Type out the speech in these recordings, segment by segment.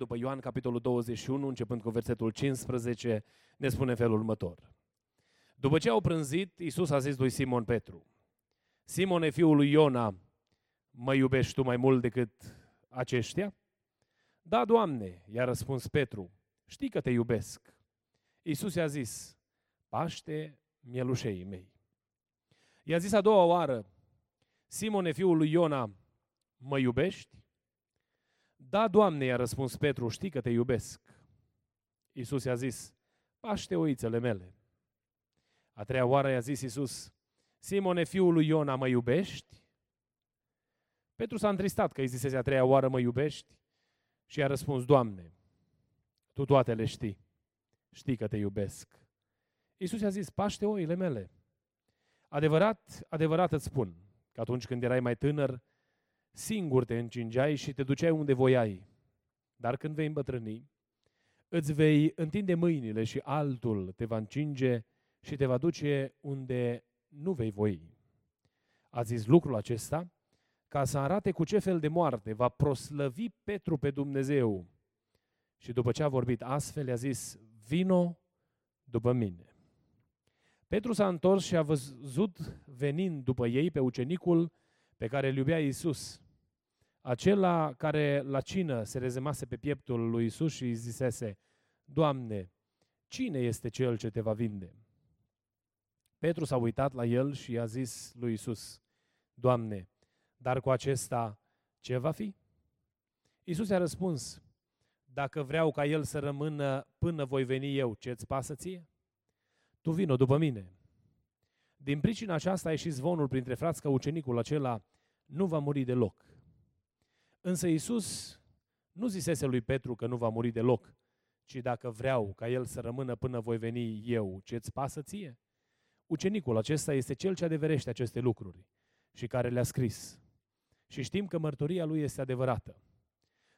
După Ioan, capitolul 21, începând cu versetul 15, ne spune felul următor. După ce au prânzit, Iisus a zis lui Simon Petru, Simone, fiul lui Iona, mă iubești tu mai mult decât aceștia? Da, Doamne, i-a răspuns Petru, știi că te iubesc. Iisus i-a zis, paște mielușeii mei. I-a zis a doua oară, Simone, fiul lui Iona, mă iubești? Da, Doamne, i-a răspuns Petru, știi că te iubesc. Iisus i-a zis, paște oițele mele. A treia oară i-a zis Iisus, Simone, fiul lui Iona, mă iubești? Petru s-a întristat că îi zisese a treia oară, mă iubești? Și i-a răspuns, Doamne, Tu toate le știi. Știi că te iubesc. Iisus i-a zis, paște oile mele. Adevărat, adevărat îți spun, că atunci când erai mai tânăr, singur te încingeai și te duceai unde voiai. Dar când vei îmbătrâni, îți vei întinde mâinile și altul te va încinge și te va duce unde nu vei voi. A zis lucrul acesta ca să arate cu ce fel de moarte va proslăvi Petru pe Dumnezeu. Și după ce a vorbit astfel, i-a zis, vino după mine. Petru s-a întors și a văzut venind după ei pe ucenicul pe care îl iubea Iisus. Acela care la cină se rezemase pe pieptul lui Iisus și îi zisese, Doamne, cine este cel ce te va vinde? Petru s-a uitat la el și i-a zis lui Iisus, Doamne, dar cu acesta ce va fi? Iisus i-a răspuns, dacă vreau ca el să rămână până voi veni eu, ce-ți pasă ție? Tu vino după mine. Din pricina aceasta a ieșit zvonul printre frați că ucenicul acela nu va muri deloc. Însă Iisus nu zisese lui Petru că nu va muri deloc, ci dacă vreau ca el să rămână până voi veni eu, ce-ți pasă ție? Ucenicul acesta este cel ce adeverește aceste lucruri și care le-a scris. Și știm că mărturia lui este adevărată.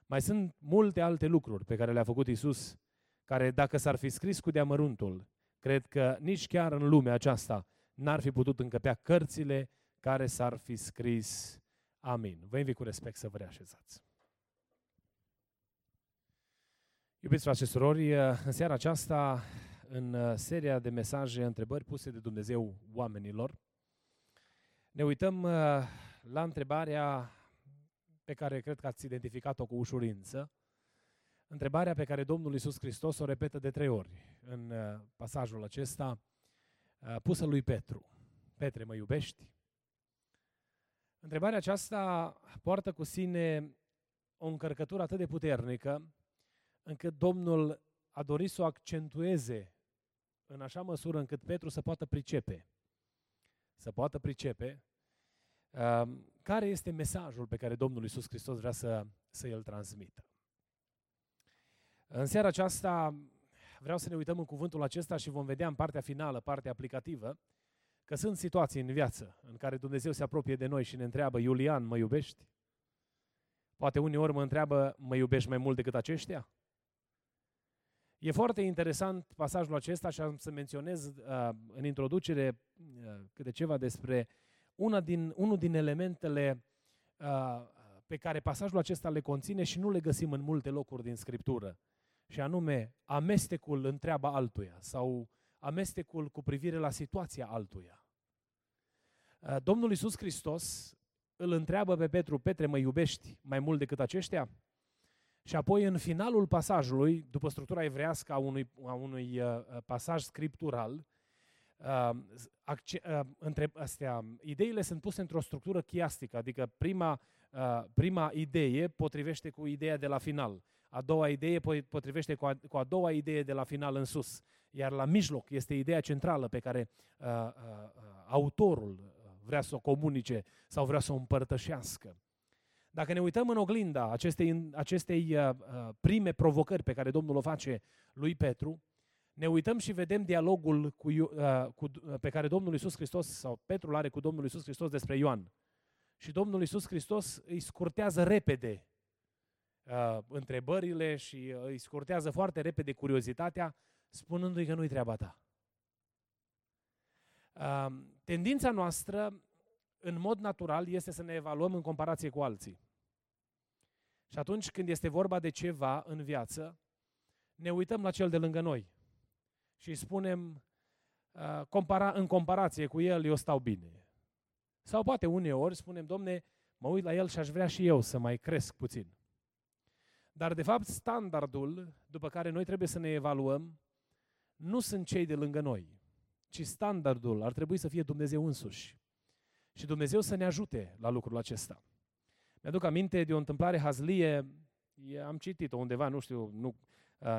Mai sunt multe alte lucruri pe care le-a făcut Isus, care dacă s-ar fi scris cu deamăruntul, cred că nici chiar în lumea aceasta n-ar fi putut încăpea cărțile care s-ar fi scris. Amin. Vă invit cu respect să vă reașezați. Iubiți frate și surori, în seara aceasta, în seria de mesaje, întrebări puse de Dumnezeu oamenilor, ne uităm uh, la întrebarea pe care cred că ați identificat-o cu ușurință, întrebarea pe care Domnul Iisus Hristos o repetă de trei ori în uh, pasajul acesta, uh, pusă lui Petru. Petre, mă iubești? Întrebarea aceasta poartă cu sine o încărcătură atât de puternică, încât Domnul a dorit să o accentueze în așa măsură încât Petru să poată pricepe, să poată pricepe uh, care este mesajul pe care Domnul Iisus Hristos vrea să, să îl transmită. În seara aceasta vreau să ne uităm în cuvântul acesta și vom vedea în partea finală, partea aplicativă, că sunt situații în viață în care Dumnezeu se apropie de noi și ne întreabă, Iulian, mă iubești? Poate uneori mă întreabă, mă iubești mai mult decât aceștia? E foarte interesant pasajul acesta și am să menționez uh, în introducere uh, câte ceva despre una din, unul din elementele uh, pe care pasajul acesta le conține și nu le găsim în multe locuri din Scriptură. Și anume, amestecul întreabă altuia sau amestecul cu privire la situația altuia. Uh, Domnul Iisus Hristos îl întreabă pe Petru, Petre, mă iubești mai mult decât aceștia? Și apoi în finalul pasajului, după structura evrească a unui, a unui uh, pasaj scriptural, uh, acce, uh, între astea, ideile sunt puse într-o structură chiastică, adică prima, uh, prima idee potrivește cu ideea de la final, a doua idee potrivește cu a, cu a doua idee de la final în sus, iar la mijloc este ideea centrală pe care uh, uh, uh autorul uh, vrea să o comunice sau vrea să o împărtășească. Dacă ne uităm în oglinda acestei, acestei uh, uh, prime provocări pe care Domnul o face lui Petru, ne uităm și vedem dialogul cu, uh, cu, uh, pe care Domnul Iisus Hristos sau Petru l are cu Domnul Iisus Hristos despre Ioan. Și Domnul Iisus Hristos îi scurtează repede uh, întrebările și uh, îi scurtează foarte repede curiozitatea, spunându-i că nu-i treaba ta. Uh, tendința noastră în mod natural, este să ne evaluăm în comparație cu alții. Și atunci când este vorba de ceva în viață, ne uităm la cel de lângă noi și spunem, uh, compara, în comparație cu el, eu stau bine. Sau poate uneori spunem, domne, mă uit la el și aș vrea și eu să mai cresc puțin. Dar, de fapt, standardul după care noi trebuie să ne evaluăm nu sunt cei de lângă noi, ci standardul ar trebui să fie Dumnezeu însuși. Și Dumnezeu să ne ajute la lucrul acesta. Mi-aduc aminte de o întâmplare hazlie, am citit-o undeva, nu știu, nu,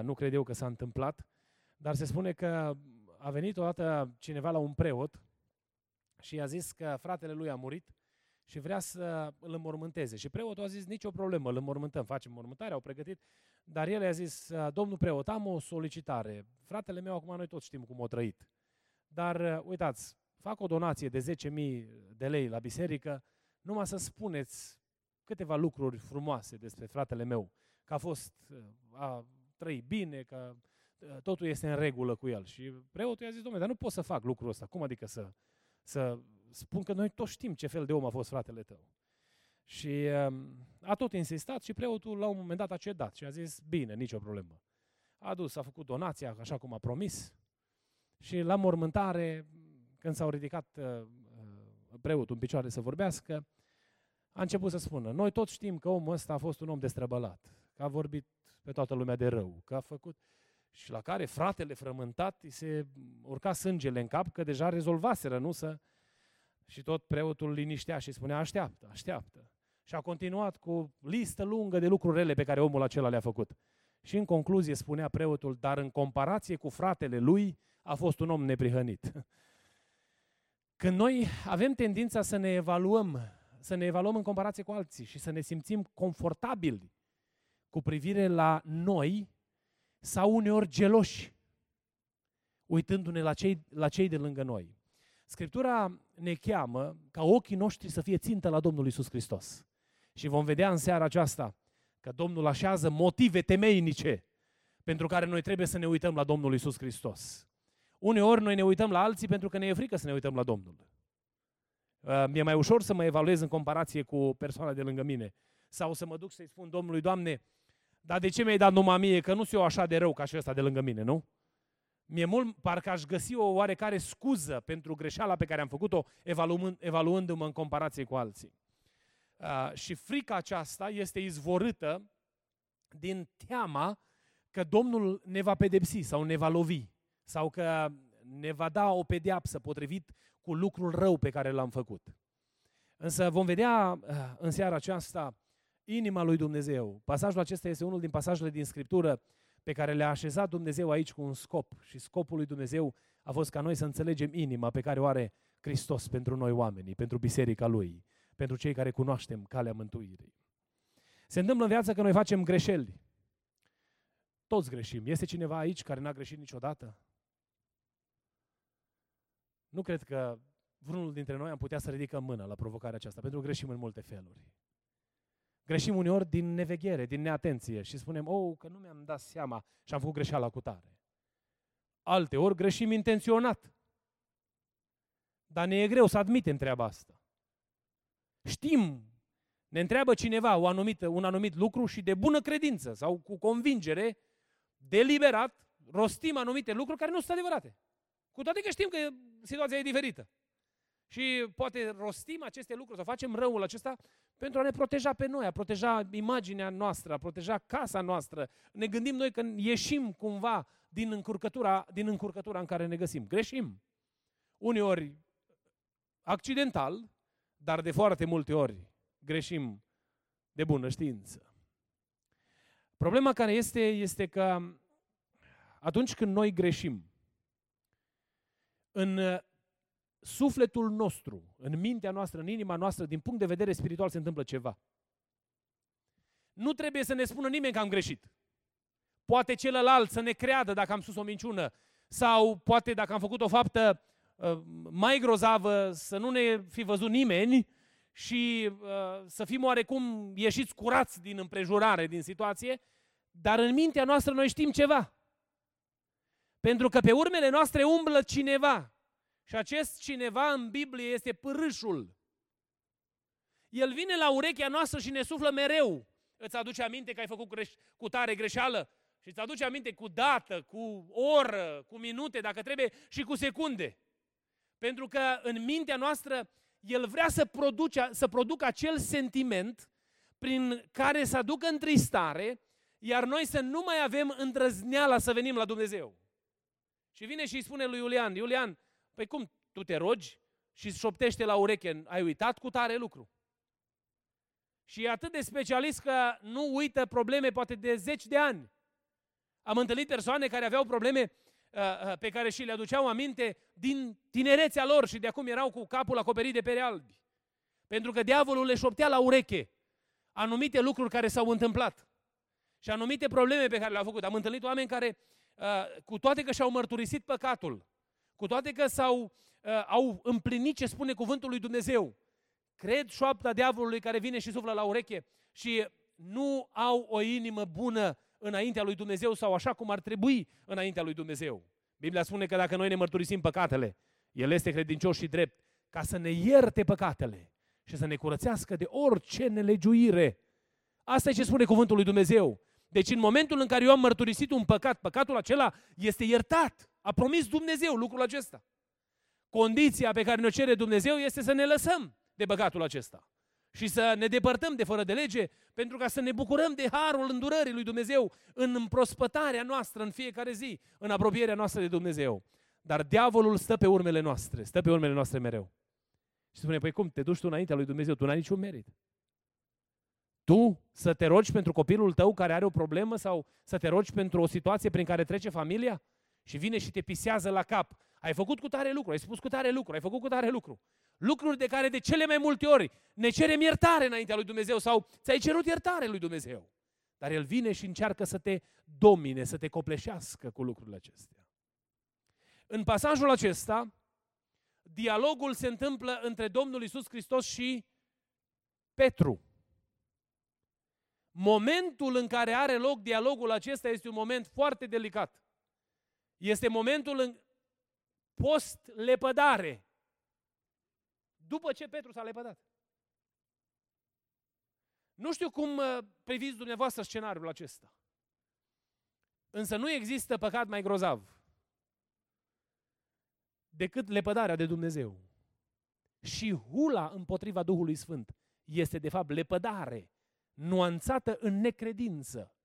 nu cred eu că s-a întâmplat, dar se spune că a venit odată cineva la un preot și i-a zis că fratele lui a murit și vrea să îl înmormânteze. Și preotul a zis, nicio problemă, îl înmormântăm, facem mormântare, au pregătit. Dar el i-a zis, domnul preot, am o solicitare. Fratele meu, acum noi toți știm cum o trăit. Dar uitați, fac o donație de 10.000 de lei la biserică, numai să spuneți câteva lucruri frumoase despre fratele meu, că a fost, a trăit bine, că totul este în regulă cu el. Și preotul i-a zis, domnule, dar nu pot să fac lucrul ăsta. Cum adică să, să spun că noi toți știm ce fel de om a fost fratele tău? Și a tot insistat și preotul la un moment dat a cedat și a zis, bine, nicio problemă. A dus, a făcut donația așa cum a promis și la mormântare când s-au ridicat uh, uh, preotul în picioare să vorbească, a început să spună, noi toți știm că omul ăsta a fost un om destrăbălat, că a vorbit pe toată lumea de rău, că a făcut... Și la care fratele frământat îi se urca sângele în cap, că deja rezolvaseră, nu să... Și tot preotul liniștea și spunea, așteaptă, așteaptă. Și a continuat cu listă lungă de lucruri rele pe care omul acela le-a făcut. Și în concluzie spunea preotul, dar în comparație cu fratele lui, a fost un om neprihănit. Când noi avem tendința să ne evaluăm, să ne evaluăm în comparație cu alții și să ne simțim confortabili cu privire la noi sau uneori geloși, uitându-ne la cei, la cei de lângă noi. Scriptura ne cheamă ca ochii noștri să fie țintă la Domnul Isus Hristos. Și vom vedea în seara aceasta că Domnul așează motive temeinice pentru care noi trebuie să ne uităm la Domnul Isus Hristos. Uneori noi ne uităm la alții pentru că ne e frică să ne uităm la Domnul. Uh, mi-e mai ușor să mă evaluez în comparație cu persoana de lângă mine. Sau să mă duc să-i spun Domnului, Doamne, dar de ce mi-ai dat numai mie? Că nu sunt eu așa de rău ca și ăsta de lângă mine, nu? Mi-e mult, parcă aș găsi o oarecare scuză pentru greșeala pe care am făcut-o, evaluând, evaluându-mă în comparație cu alții. Uh, și frica aceasta este izvorâtă din teama că Domnul ne va pedepsi sau ne va lovi sau că ne va da o pedeapsă potrivit cu lucrul rău pe care l-am făcut. Însă vom vedea uh, în seara aceasta inima lui Dumnezeu. Pasajul acesta este unul din pasajele din Scriptură pe care le-a așezat Dumnezeu aici cu un scop. Și scopul lui Dumnezeu a fost ca noi să înțelegem inima pe care o are Hristos pentru noi oamenii, pentru biserica Lui, pentru cei care cunoaștem calea mântuirii. Se întâmplă în viață că noi facem greșeli. Toți greșim. Este cineva aici care n-a greșit niciodată? Nu cred că vreunul dintre noi am putea să ridicăm mâna la provocarea aceasta, pentru că greșim în multe feluri. Greșim uneori din neveghere, din neatenție și spunem, oh, că nu mi-am dat seama și am făcut greșeala cu tare. Alte ori greșim intenționat. Dar ne e greu să admitem treaba asta. Știm, ne întreabă cineva o anumită, un anumit lucru și de bună credință sau cu convingere, deliberat, rostim anumite lucruri care nu sunt adevărate. Cu toate că știm că situația e diferită. Și poate rostim aceste lucruri, să facem răul acesta pentru a ne proteja pe noi, a proteja imaginea noastră, a proteja casa noastră. Ne gândim noi că ieșim cumva din încurcătura, din încurcătura în care ne găsim. Greșim. Uneori accidental, dar de foarte multe ori greșim de bună știință. Problema care este, este că atunci când noi greșim, în sufletul nostru, în mintea noastră, în inima noastră, din punct de vedere spiritual, se întâmplă ceva. Nu trebuie să ne spună nimeni că am greșit. Poate celălalt să ne creadă dacă am sus o minciună sau poate dacă am făcut o faptă uh, mai grozavă să nu ne fi văzut nimeni și uh, să fim oarecum ieșiți curați din împrejurare, din situație, dar în mintea noastră noi știm ceva. Pentru că pe urmele noastre umblă cineva și acest cineva în Biblie este pârâșul. El vine la urechea noastră și ne suflă mereu. Îți aduce aminte că ai făcut greș- cu tare greșeală? Și îți aduce aminte cu dată, cu oră, cu minute, dacă trebuie, și cu secunde. Pentru că în mintea noastră el vrea să, produce, să producă acel sentiment prin care să aducă întristare, iar noi să nu mai avem îndrăzneala să venim la Dumnezeu. Și vine și îi spune lui Iulian, Iulian, Păi cum, tu te rogi și șoptește la ureche, ai uitat cu tare lucru. Și e atât de specialist că nu uită probleme poate de zeci de ani. Am întâlnit persoane care aveau probleme uh, uh, pe care și le aduceau aminte din tinerețea lor și de acum erau cu capul acoperit de pere albi. Pentru că diavolul le șoptea la ureche anumite lucruri care s-au întâmplat și anumite probleme pe care le-au făcut. Am întâlnit oameni care, uh, cu toate că și-au mărturisit păcatul, cu toate că s-au, uh, au împlinit ce spune cuvântul lui Dumnezeu, cred șoapta diavolului care vine și suflă la ureche și nu au o inimă bună înaintea lui Dumnezeu sau așa cum ar trebui înaintea lui Dumnezeu. Biblia spune că dacă noi ne mărturisim păcatele, El este credincios și drept ca să ne ierte păcatele și să ne curățească de orice nelegiuire. Asta e ce spune cuvântul lui Dumnezeu. Deci în momentul în care eu am mărturisit un păcat, păcatul acela este iertat. A promis Dumnezeu lucrul acesta. Condiția pe care ne-o cere Dumnezeu este să ne lăsăm de păcatul acesta și să ne depărtăm de fără de lege pentru ca să ne bucurăm de harul îndurării lui Dumnezeu în împrospătarea noastră în fiecare zi, în apropierea noastră de Dumnezeu. Dar diavolul stă pe urmele noastre, stă pe urmele noastre mereu. Și spune, păi cum, te duci tu înaintea lui Dumnezeu, tu n-ai niciun merit. Tu să te rogi pentru copilul tău care are o problemă sau să te rogi pentru o situație prin care trece familia? și vine și te pisează la cap. Ai făcut cu tare lucru, ai spus cu tare lucru, ai făcut cu tare lucru. Lucruri de care de cele mai multe ori ne cerem iertare înaintea lui Dumnezeu sau ți-ai cerut iertare lui Dumnezeu. Dar El vine și încearcă să te domine, să te copleșească cu lucrurile acestea. În pasajul acesta, dialogul se întâmplă între Domnul Isus Hristos și Petru. Momentul în care are loc dialogul acesta este un moment foarte delicat. Este momentul în post-lepădare. După ce Petru s-a lepădat. Nu știu cum uh, priviți dumneavoastră scenariul acesta. Însă nu există păcat mai grozav decât lepădarea de Dumnezeu. Și hula împotriva Duhului Sfânt este de fapt lepădare, nuanțată în necredință.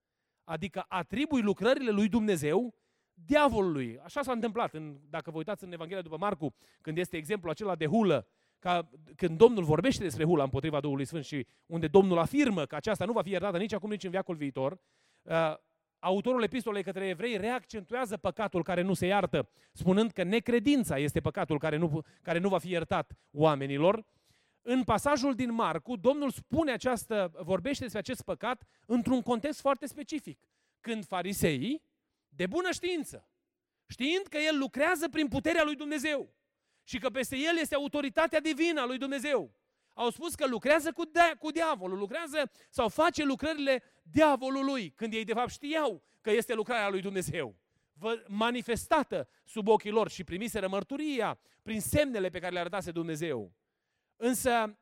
Adică atribui lucrările lui Dumnezeu diavolului. Așa s-a întâmplat, în, dacă vă uitați în Evanghelia după Marcu, când este exemplul acela de hulă, ca când Domnul vorbește despre hula împotriva Duhului Sfânt și unde Domnul afirmă că aceasta nu va fi iertată nici acum, nici în viacul viitor, uh, autorul epistolei către evrei reaccentuează păcatul care nu se iartă, spunând că necredința este păcatul care nu, care nu va fi iertat oamenilor. În pasajul din Marcu, Domnul spune această, vorbește despre acest păcat într-un context foarte specific. Când fariseii de bună știință, știind că El lucrează prin puterea lui Dumnezeu și că peste El este autoritatea divină a lui Dumnezeu. Au spus că lucrează cu, de- cu diavolul, lucrează sau face lucrările diavolului, când ei de fapt știau că este lucrarea lui Dumnezeu manifestată sub ochii lor și primiseră mărturia prin semnele pe care le arătase Dumnezeu. Însă,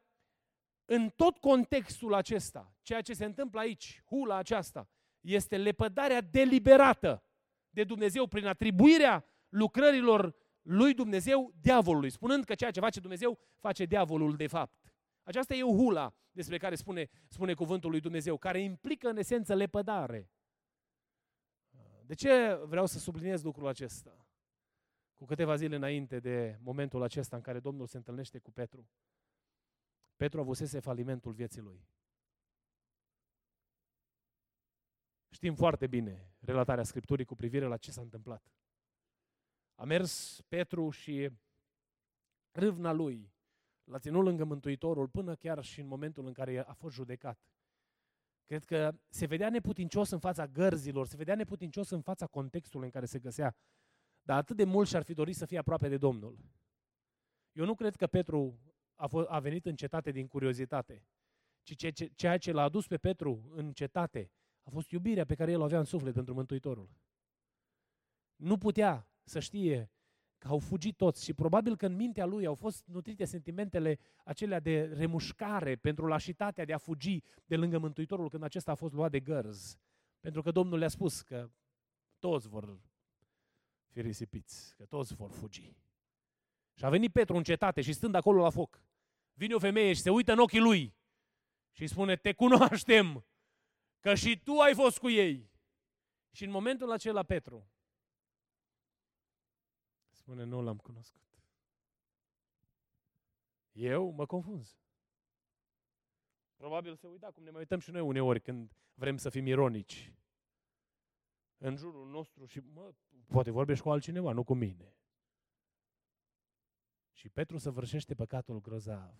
în tot contextul acesta, ceea ce se întâmplă aici, hula aceasta, este lepădarea deliberată de Dumnezeu prin atribuirea lucrărilor lui Dumnezeu diavolului, spunând că ceea ce face Dumnezeu face diavolul de fapt. Aceasta e hula despre care spune, spune cuvântul lui Dumnezeu, care implică în esență lepădare. De ce vreau să subliniez lucrul acesta? Cu câteva zile înainte de momentul acesta în care Domnul se întâlnește cu Petru, Petru avusese falimentul vieții lui. Știm foarte bine relatarea Scripturii cu privire la ce s-a întâmplat. A mers Petru și râvna lui l-a ținut lângă Mântuitorul până chiar și în momentul în care a fost judecat. Cred că se vedea neputincios în fața gărzilor, se vedea neputincios în fața contextului în care se găsea, dar atât de mult și-ar fi dorit să fie aproape de Domnul. Eu nu cred că Petru a, fost, a venit în cetate din curiozitate, ci ceea ce l-a adus pe Petru în cetate a fost iubirea pe care el o avea în suflet pentru Mântuitorul. Nu putea să știe că au fugit toți și probabil că în mintea lui au fost nutrite sentimentele acelea de remușcare pentru lașitatea de a fugi de lângă Mântuitorul când acesta a fost luat de gărz. Pentru că Domnul le-a spus că toți vor fi risipiți, că toți vor fugi. Și a venit Petru în cetate și stând acolo la foc, vine o femeie și se uită în ochii lui și îi spune, te cunoaștem, că și tu ai fost cu ei. Și în momentul acela Petru spune, nu l-am cunoscut. Eu mă confunz. Probabil se uita cum ne mai uităm și noi uneori când vrem să fim ironici. În jurul nostru și mă, poate vorbești cu altcineva, nu cu mine. Și Petru săvârșește păcatul grozav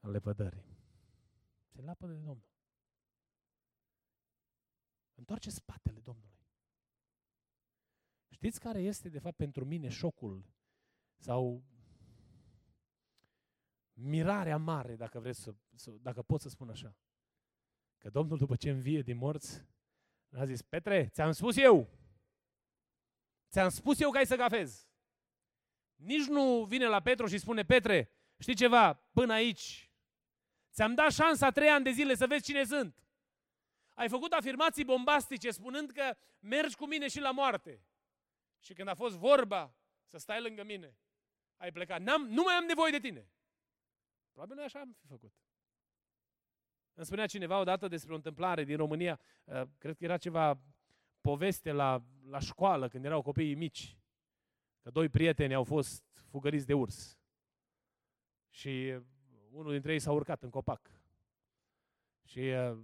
al lepădării. Se lapă de Domnul. Întoarce spatele Domnului. Știți care este, de fapt, pentru mine șocul sau mirarea mare, dacă vreți să, să dacă pot să spun așa. Că Domnul, după ce învie din morți, a zis, Petre, ți-am spus eu, ți-am spus eu că ai să gafezi. Nici nu vine la Petru și spune, Petre, știi ceva, până aici, ți-am dat șansa trei ani de zile să vezi cine sunt. Ai făcut afirmații bombastice spunând că mergi cu mine și la moarte. Și când a fost vorba să stai lângă mine, ai plecat. N-am, nu mai am nevoie de tine. Probabil noi așa am fi făcut. Îmi spunea cineva odată despre o întâmplare din România, uh, cred că era ceva poveste la, la școală, când erau copiii mici, că doi prieteni au fost fugăriți de urs. Și unul dintre ei s-a urcat în copac. Și uh,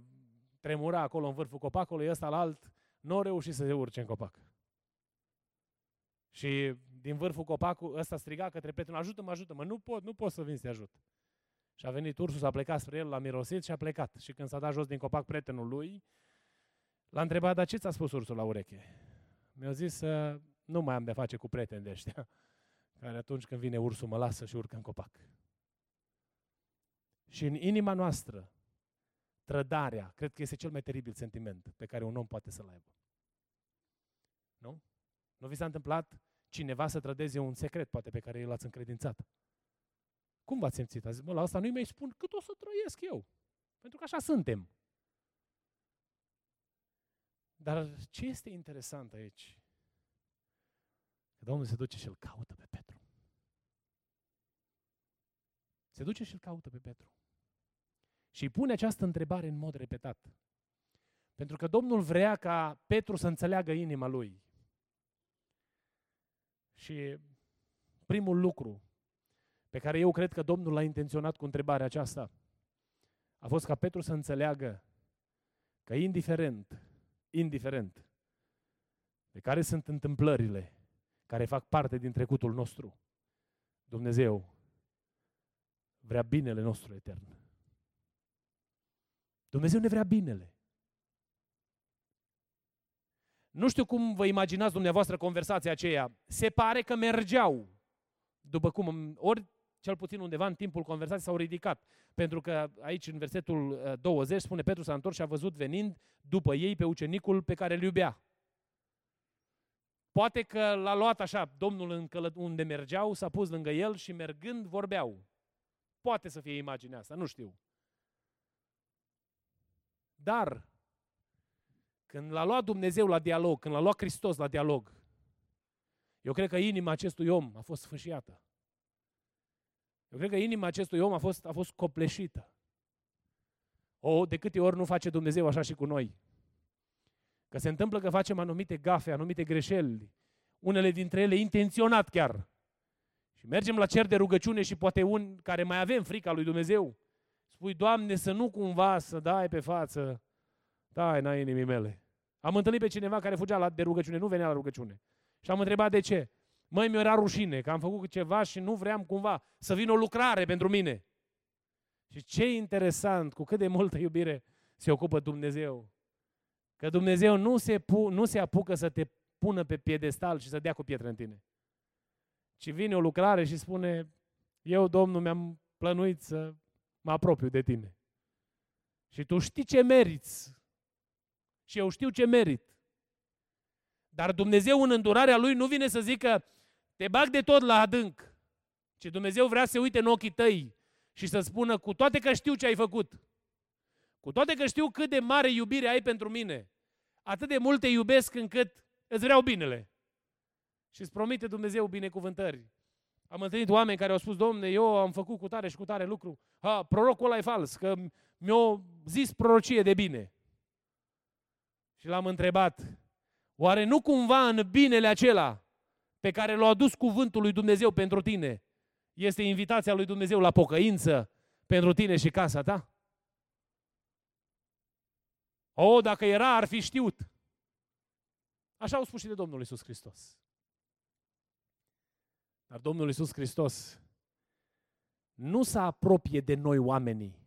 tremura acolo în vârful copacului, ăsta la alt nu a reușit să se urce în copac. Și din vârful copacului ăsta striga către prietenul, ajută-mă, ajută-mă, nu pot, nu pot să vin să te ajut. Și a venit ursul, s-a plecat spre el, l-a mirosit și a plecat. Și când s-a dat jos din copac prietenul lui, l-a întrebat, dar ce ți-a spus ursul la ureche? Mi-a zis, să nu mai am de face cu prieteni de ăștia, care atunci când vine ursul mă lasă și urcă în copac. Și în inima noastră, trădarea, cred că este cel mai teribil sentiment pe care un om poate să-l aibă. Nu? Nu vi s-a întâmplat cineva să trădeze un secret, poate, pe care l-ați încredințat? Cum v-ați simțit? Ați zis, mă, la asta nu-i mai spun cât o să trăiesc eu. Pentru că așa suntem. Dar ce este interesant aici? Că Domnul se duce și îl caută pe Petru. Se duce și îl caută pe Petru. Și îi pune această întrebare în mod repetat. Pentru că Domnul vrea ca Petru să înțeleagă inima lui. Și primul lucru pe care eu cred că Domnul l-a intenționat cu întrebarea aceasta a fost ca Petru să înțeleagă că indiferent, indiferent de care sunt întâmplările care fac parte din trecutul nostru, Dumnezeu vrea binele nostru etern. Dumnezeu ne vrea binele. Nu știu cum vă imaginați dumneavoastră conversația aceea. Se pare că mergeau. După cum, ori cel puțin undeva în timpul conversației s-au ridicat. Pentru că aici în versetul 20 uh, spune Petru s-a întors și a văzut venind după ei pe ucenicul pe care îl iubea. Poate că l-a luat așa, Domnul în călă- unde mergeau, s-a pus lângă el și mergând vorbeau. Poate să fie imaginea asta, nu știu. Dar, când l-a luat Dumnezeu la dialog, când l-a luat Hristos la dialog, Eu cred că inima acestui om a fost sfâșiată. Eu cred că inima acestui om a fost, a fost copleșită. O, de câte ori nu face Dumnezeu așa și cu noi? Că se întâmplă că facem anumite gafe, anumite greșeli, unele dintre ele intenționat chiar. Și mergem la cer de rugăciune și poate un care mai avem frica lui Dumnezeu, spui, Doamne, să nu cumva să dai pe față, dai n inimii mele. Am întâlnit pe cineva care fugea la, de rugăciune, nu venea la rugăciune. Și am întrebat de ce. Măi, mi-era rușine că am făcut ceva și nu vreau cumva să vină o lucrare pentru mine. Și ce interesant, cu cât de multă iubire se ocupă Dumnezeu. Că Dumnezeu nu se, pu- nu se apucă să te pună pe piedestal și să dea cu pietre în tine. Ci vine o lucrare și spune, eu, Domnul, mi-am plănuit să mă apropiu de tine. Și tu știi ce meriți. Și eu știu ce merit. Dar Dumnezeu în îndurarea Lui nu vine să zică, te bag de tot la adânc. Ci Dumnezeu vrea să se uite în ochii tăi și să spună, cu toate că știu ce ai făcut, cu toate că știu cât de mare iubire ai pentru mine, atât de mult te iubesc încât îți vreau binele. Și îți promite Dumnezeu binecuvântări. Am întâlnit oameni care au spus, domne, eu am făcut cu tare și cu tare lucru. Ha, prorocul ăla e fals, că mi-a zis prorocie de bine. Și l-am întrebat, oare nu cumva în binele acela pe care l-a adus cuvântul lui Dumnezeu pentru tine, este invitația lui Dumnezeu la pocăință pentru tine și casa ta? O, dacă era, ar fi știut. Așa au spus și de Domnul Isus Hristos. Dar Domnul Isus Hristos nu se apropie de noi oamenii,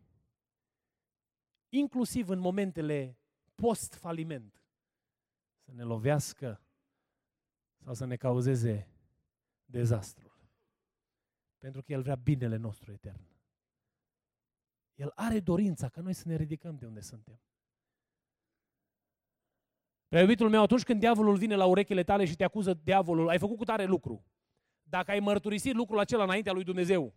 inclusiv în momentele post-faliment, să ne lovească sau să ne cauzeze dezastrul. Pentru că El vrea binele nostru etern. El are dorința ca noi să ne ridicăm de unde suntem. Prea iubitul meu, atunci când diavolul vine la urechile tale și te acuză diavolul, ai făcut cu tare lucru. Dacă ai mărturisit lucrul acela înaintea lui Dumnezeu,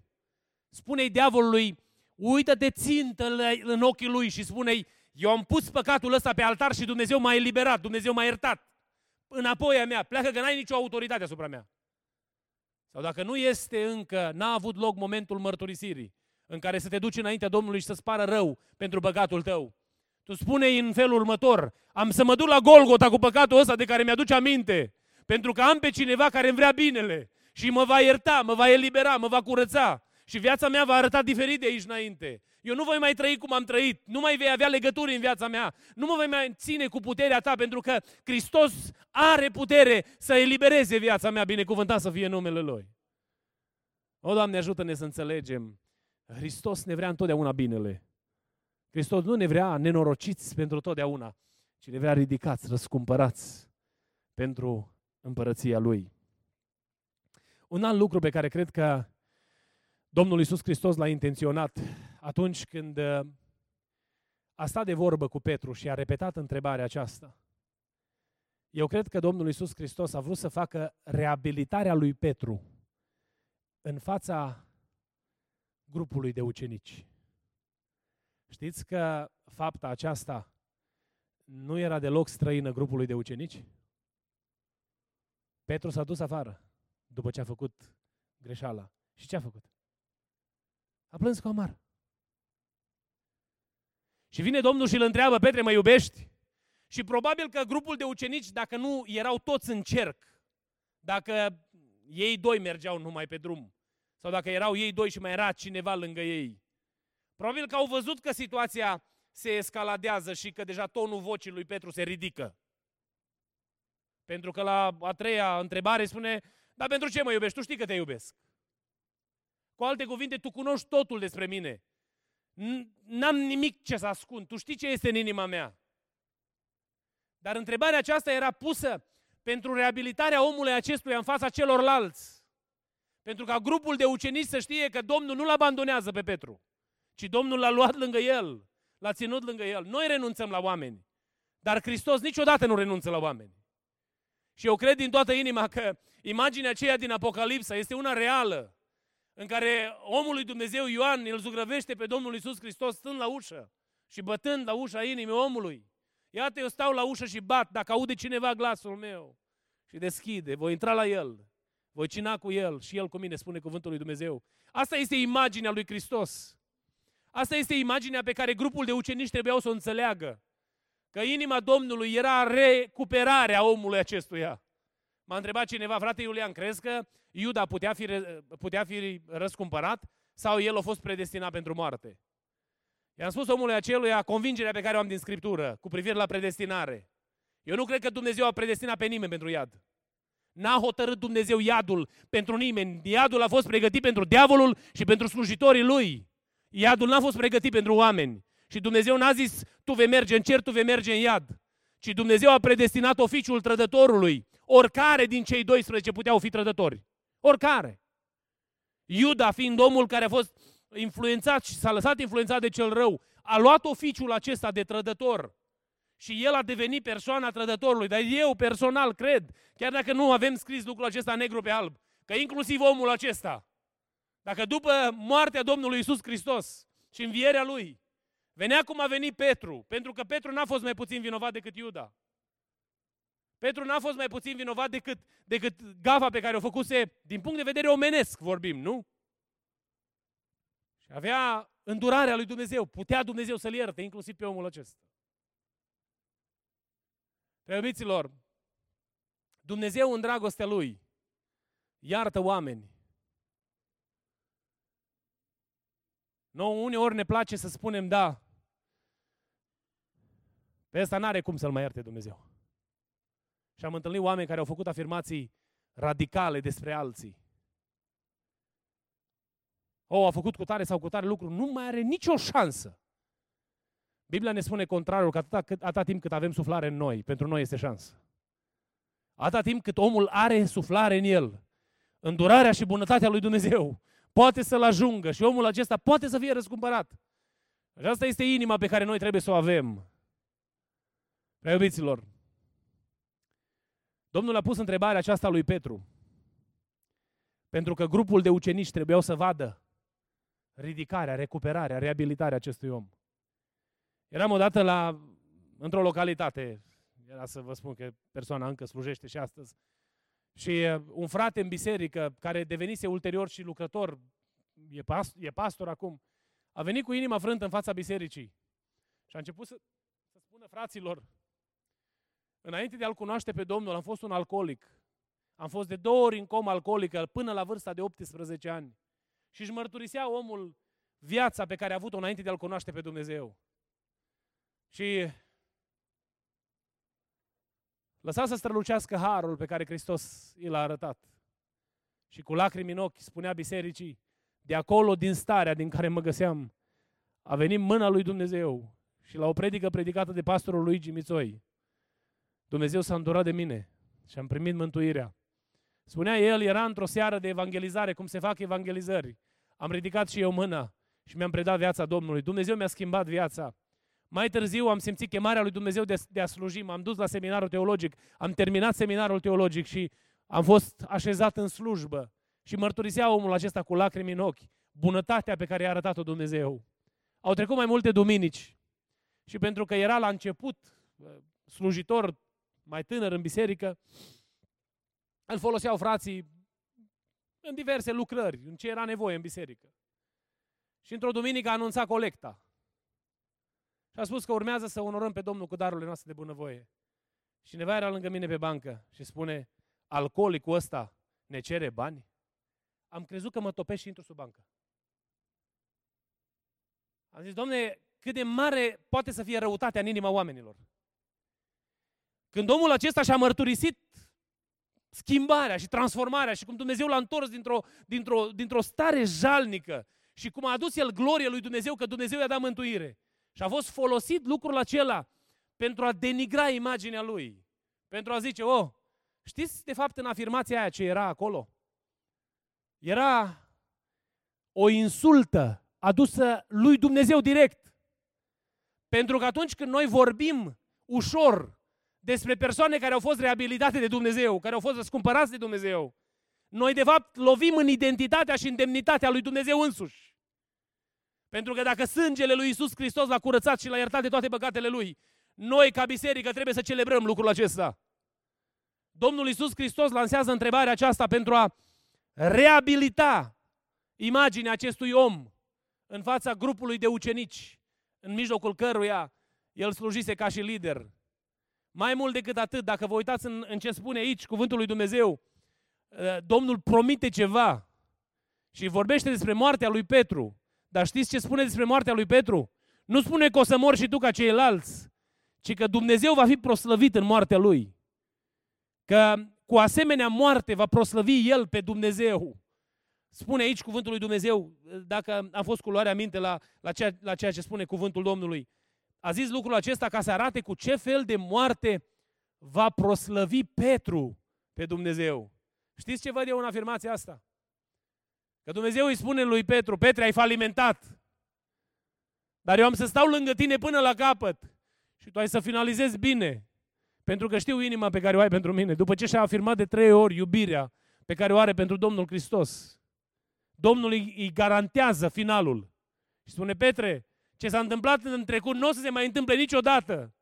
spune-i diavolului, uită-te țintă în ochii lui și spune-i, eu am pus păcatul ăsta pe altar și Dumnezeu m-a eliberat, Dumnezeu m-a iertat. Înapoi a mea, pleacă că n-ai nicio autoritate asupra mea. Sau dacă nu este încă, n-a avut loc momentul mărturisirii, în care să te duci înaintea Domnului și să-ți pară rău pentru păcatul tău. Tu spune în felul următor, am să mă duc la Golgota cu păcatul ăsta de care mi-aduce aminte, pentru că am pe cineva care îmi vrea binele și mă va ierta, mă va elibera, mă va curăța și viața mea va arăta diferit de aici înainte. Eu nu voi mai trăi cum am trăit, nu mai vei avea legături în viața mea, nu mă voi mai ține cu puterea ta, pentru că Hristos are putere să elibereze viața mea, binecuvântat să fie numele Lui. O, Doamne, ajută-ne să înțelegem. Hristos ne vrea întotdeauna binele. Hristos nu ne vrea nenorociți pentru totdeauna, ci ne vrea ridicați, răscumpărați pentru împărăția Lui. Un alt lucru pe care cred că Domnul Iisus Hristos l-a intenționat atunci când uh, a stat de vorbă cu Petru și a repetat întrebarea aceasta. Eu cred că Domnul Iisus Hristos a vrut să facă reabilitarea lui Petru în fața grupului de ucenici. Știți că fapta aceasta nu era deloc străină grupului de ucenici? Petru s-a dus afară după ce a făcut greșeala. Și ce a făcut? A plâns cu amar. Și vine Domnul și îl întreabă, Petre, mă iubești? Și probabil că grupul de ucenici, dacă nu erau toți în cerc, dacă ei doi mergeau numai pe drum, sau dacă erau ei doi și mai era cineva lângă ei, probabil că au văzut că situația se escaladează și că deja tonul vocii lui Petru se ridică. Pentru că la a treia întrebare spune, dar pentru ce mă iubești? Tu știi că te iubesc. Cu alte cuvinte, tu cunoști totul despre mine. N-am nimic ce să ascund. Tu știi ce este în inima mea. Dar întrebarea aceasta era pusă pentru reabilitarea omului acestuia în fața celorlalți. Pentru ca grupul de ucenici să știe că Domnul nu-l abandonează pe Petru, ci Domnul l-a luat lângă el, l-a ținut lângă el. Noi renunțăm la oameni, dar Hristos niciodată nu renunță la oameni. Și eu cred din toată inima că imaginea aceea din Apocalipsa este una reală în care omul lui Dumnezeu Ioan îl zugrăvește pe Domnul Isus Hristos stând la ușă și bătând la ușa inimii omului. Iată, eu stau la ușă și bat dacă aude cineva glasul meu și deschide, voi intra la el, voi cina cu el și el cu mine, spune cuvântul lui Dumnezeu. Asta este imaginea lui Hristos. Asta este imaginea pe care grupul de ucenici trebuiau să o înțeleagă. Că inima Domnului era recuperarea omului acestuia. M-a întrebat cineva, frate Iulian, crezi că Iuda putea fi, putea fi răscumpărat sau el a fost predestinat pentru moarte? I-am spus omului aceluia convingerea pe care o am din Scriptură cu privire la predestinare. Eu nu cred că Dumnezeu a predestinat pe nimeni pentru iad. N-a hotărât Dumnezeu iadul pentru nimeni. Iadul a fost pregătit pentru diavolul și pentru slujitorii lui. Iadul n-a fost pregătit pentru oameni. Și Dumnezeu n-a zis, tu vei merge în cer, tu vei merge în iad. Ci Dumnezeu a predestinat oficiul trădătorului. Oricare din cei 12 puteau fi trădători. Oricare. Iuda, fiind omul care a fost influențat și s-a lăsat influențat de cel rău, a luat oficiul acesta de trădător și el a devenit persoana trădătorului. Dar eu personal cred, chiar dacă nu avem scris lucrul acesta negru pe alb, că inclusiv omul acesta, dacă după moartea Domnului Isus Hristos și învierea lui, venea cum a venit Petru, pentru că Petru n-a fost mai puțin vinovat decât Iuda. Petru n-a fost mai puțin vinovat decât, decât gafa pe care o făcuse, din punct de vedere omenesc vorbim, nu? Și avea îndurarea lui Dumnezeu, putea Dumnezeu să-l ierte, inclusiv pe omul acesta. Preobiților, Dumnezeu în dragostea Lui iartă oameni. Noi uneori ne place să spunem da. Pe ăsta n-are cum să-l mai ierte Dumnezeu. Și am întâlnit oameni care au făcut afirmații radicale despre alții. O, oh, a făcut cu tare sau cu tare lucru, nu mai are nicio șansă. Biblia ne spune contrarul, că atâta, cât, atâta timp cât avem suflare în noi, pentru noi este șansă. Atâta timp cât omul are suflare în el, îndurarea și bunătatea lui Dumnezeu poate să-l ajungă și omul acesta poate să fie răscumpărat. Și asta este inima pe care noi trebuie să o avem. Prea iubiților, Domnul a pus întrebarea aceasta lui Petru. Pentru că grupul de ucenici trebuiau să vadă ridicarea, recuperarea, reabilitarea acestui om. Eram odată la, într-o localitate, era să vă spun că persoana încă slujește și astăzi, și uh, un frate în biserică, care devenise ulterior și lucrător, e, past, e pastor acum, a venit cu inima frântă în fața bisericii și a început să, să spună fraților, înainte de a-L cunoaște pe Domnul, am fost un alcoolic. Am fost de două ori în coma alcoolică până la vârsta de 18 ani. Și își mărturisea omul viața pe care a avut-o înainte de a-L cunoaște pe Dumnezeu. Și lăsa să strălucească harul pe care Hristos i l-a arătat. Și cu lacrimi în ochi spunea bisericii, de acolo, din starea din care mă găseam, a venit mâna lui Dumnezeu și la o predică predicată de pastorul lui Gimițoi, Dumnezeu s-a îndurat de mine și am primit mântuirea. Spunea el, era într-o seară de evangelizare, cum se fac evangelizări. Am ridicat și eu mâna și mi-am predat viața Domnului. Dumnezeu mi-a schimbat viața. Mai târziu am simțit chemarea lui Dumnezeu de, de a sluji. M-am dus la seminarul teologic, am terminat seminarul teologic și am fost așezat în slujbă. Și mărturisea omul acesta cu lacrimi în ochi bunătatea pe care i-a arătat-o Dumnezeu. Au trecut mai multe duminici și pentru că era la început slujitor mai tânăr în biserică, îl foloseau frații în diverse lucrări, în ce era nevoie în biserică. Și într-o duminică a anunțat colecta. Și a spus că urmează să onorăm pe Domnul cu darurile noastre de bunăvoie. Și cineva era lângă mine pe bancă și spune, alcoolicul ăsta ne cere bani? Am crezut că mă topesc și intru sub bancă. Am zis, domne, cât de mare poate să fie răutatea în inima oamenilor. Când omul acesta și-a mărturisit schimbarea și transformarea și cum Dumnezeu l-a întors dintr-o, dintr-o, dintr-o stare jalnică și cum a adus el glorie lui Dumnezeu că Dumnezeu i-a dat mântuire. Și a fost folosit lucrul acela pentru a denigra imaginea lui. Pentru a zice, oh, știți de fapt în afirmația aia ce era acolo? Era o insultă adusă lui Dumnezeu direct. Pentru că atunci când noi vorbim ușor despre persoane care au fost reabilitate de Dumnezeu, care au fost răscumpărați de Dumnezeu. Noi, de fapt, lovim în identitatea și în demnitatea lui Dumnezeu însuși. Pentru că dacă sângele lui Isus Hristos l-a curățat și l-a iertat de toate păcatele lui, noi, ca biserică, trebuie să celebrăm lucrul acesta. Domnul Iisus Hristos lansează întrebarea aceasta pentru a reabilita imaginea acestui om în fața grupului de ucenici, în mijlocul căruia el slujise ca și lider. Mai mult decât atât, dacă vă uitați în, în ce spune aici cuvântul lui Dumnezeu, ă, Domnul promite ceva și vorbește despre moartea lui Petru. Dar știți ce spune despre moartea lui Petru? Nu spune că o să mor și tu ca ceilalți, ci că Dumnezeu va fi proslăvit în moartea lui. Că cu asemenea moarte va proslăvi el pe Dumnezeu. Spune aici cuvântul lui Dumnezeu, dacă a fost culoarea minte la, la, ceea, la ceea ce spune cuvântul Domnului. A zis lucrul acesta ca să arate cu ce fel de moarte va proslăvi Petru pe Dumnezeu. Știți ce văd eu în afirmația asta? Că Dumnezeu îi spune lui Petru, Petre, ai falimentat. Dar eu am să stau lângă tine până la capăt. Și tu ai să finalizezi bine. Pentru că știu inima pe care o ai pentru mine. După ce și-a afirmat de trei ori iubirea pe care o are pentru Domnul Hristos. Domnul îi, îi garantează finalul. Și spune, Petre, ce s-a întâmplat în trecut nu o să se mai întâmple niciodată.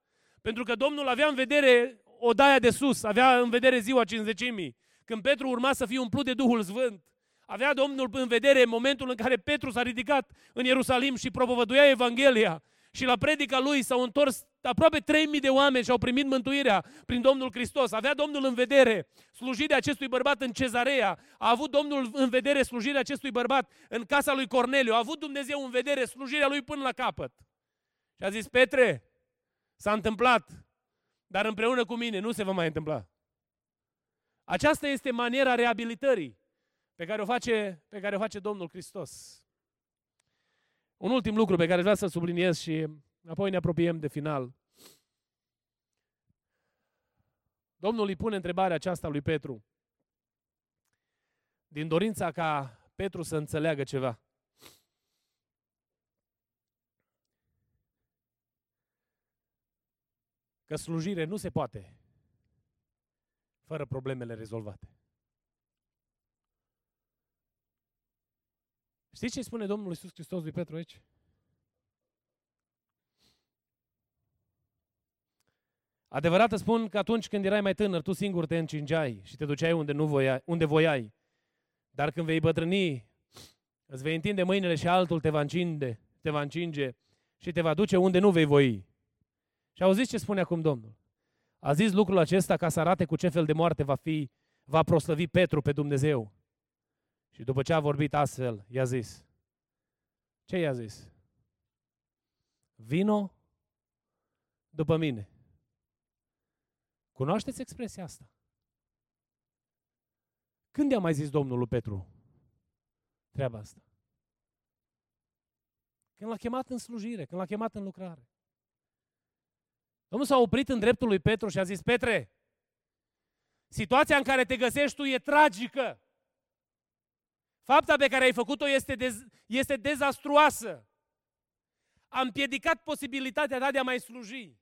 Pentru că Domnul avea în vedere odaia de sus, avea în vedere ziua cinzecimii, când Petru urma să fie umplut de Duhul Sfânt. Avea Domnul în vedere momentul în care Petru s-a ridicat în Ierusalim și propovăduia Evanghelia și la predica lui s-au întors aproape 3000 de oameni și au primit mântuirea prin Domnul Hristos. Avea Domnul în vedere slujirea acestui bărbat în Cezarea. A avut Domnul în vedere slujirea acestui bărbat în casa lui Corneliu. A avut Dumnezeu în vedere slujirea lui până la capăt. Și a zis, Petre, s-a întâmplat, dar împreună cu mine nu se va mai întâmpla. Aceasta este maniera reabilitării pe care o face, pe care o face Domnul Hristos. Un ultim lucru pe care vreau să-l subliniez și apoi ne apropiem de final. Domnul îi pune întrebarea aceasta lui Petru. Din dorința ca Petru să înțeleagă ceva. Că slujire nu se poate fără problemele rezolvate. Știți ce spune Domnul Iisus Hristos lui Petru aici? Adevărat îți spun că atunci când erai mai tânăr, tu singur te încingeai și te duceai unde, nu voiai, unde voiai. Dar când vei bătrâni, îți vei întinde mâinile și altul te va încinge, te va încinge și te va duce unde nu vei voi. Și auziți ce spune acum Domnul? A zis lucrul acesta ca să arate cu ce fel de moarte va fi, va proslăvi Petru pe Dumnezeu. Și după ce a vorbit astfel, i-a zis, ce i-a zis? Vino după mine. Cunoașteți expresia asta? Când i-a mai zis Domnul lui Petru treaba asta? Când l-a chemat în slujire, când l-a chemat în lucrare. Domnul s-a oprit în dreptul lui Petru și a zis, Petre, situația în care te găsești tu e tragică. Fapta pe care ai făcut-o este, dez, este dezastruoasă. Am împiedicat posibilitatea ta de a mai sluji.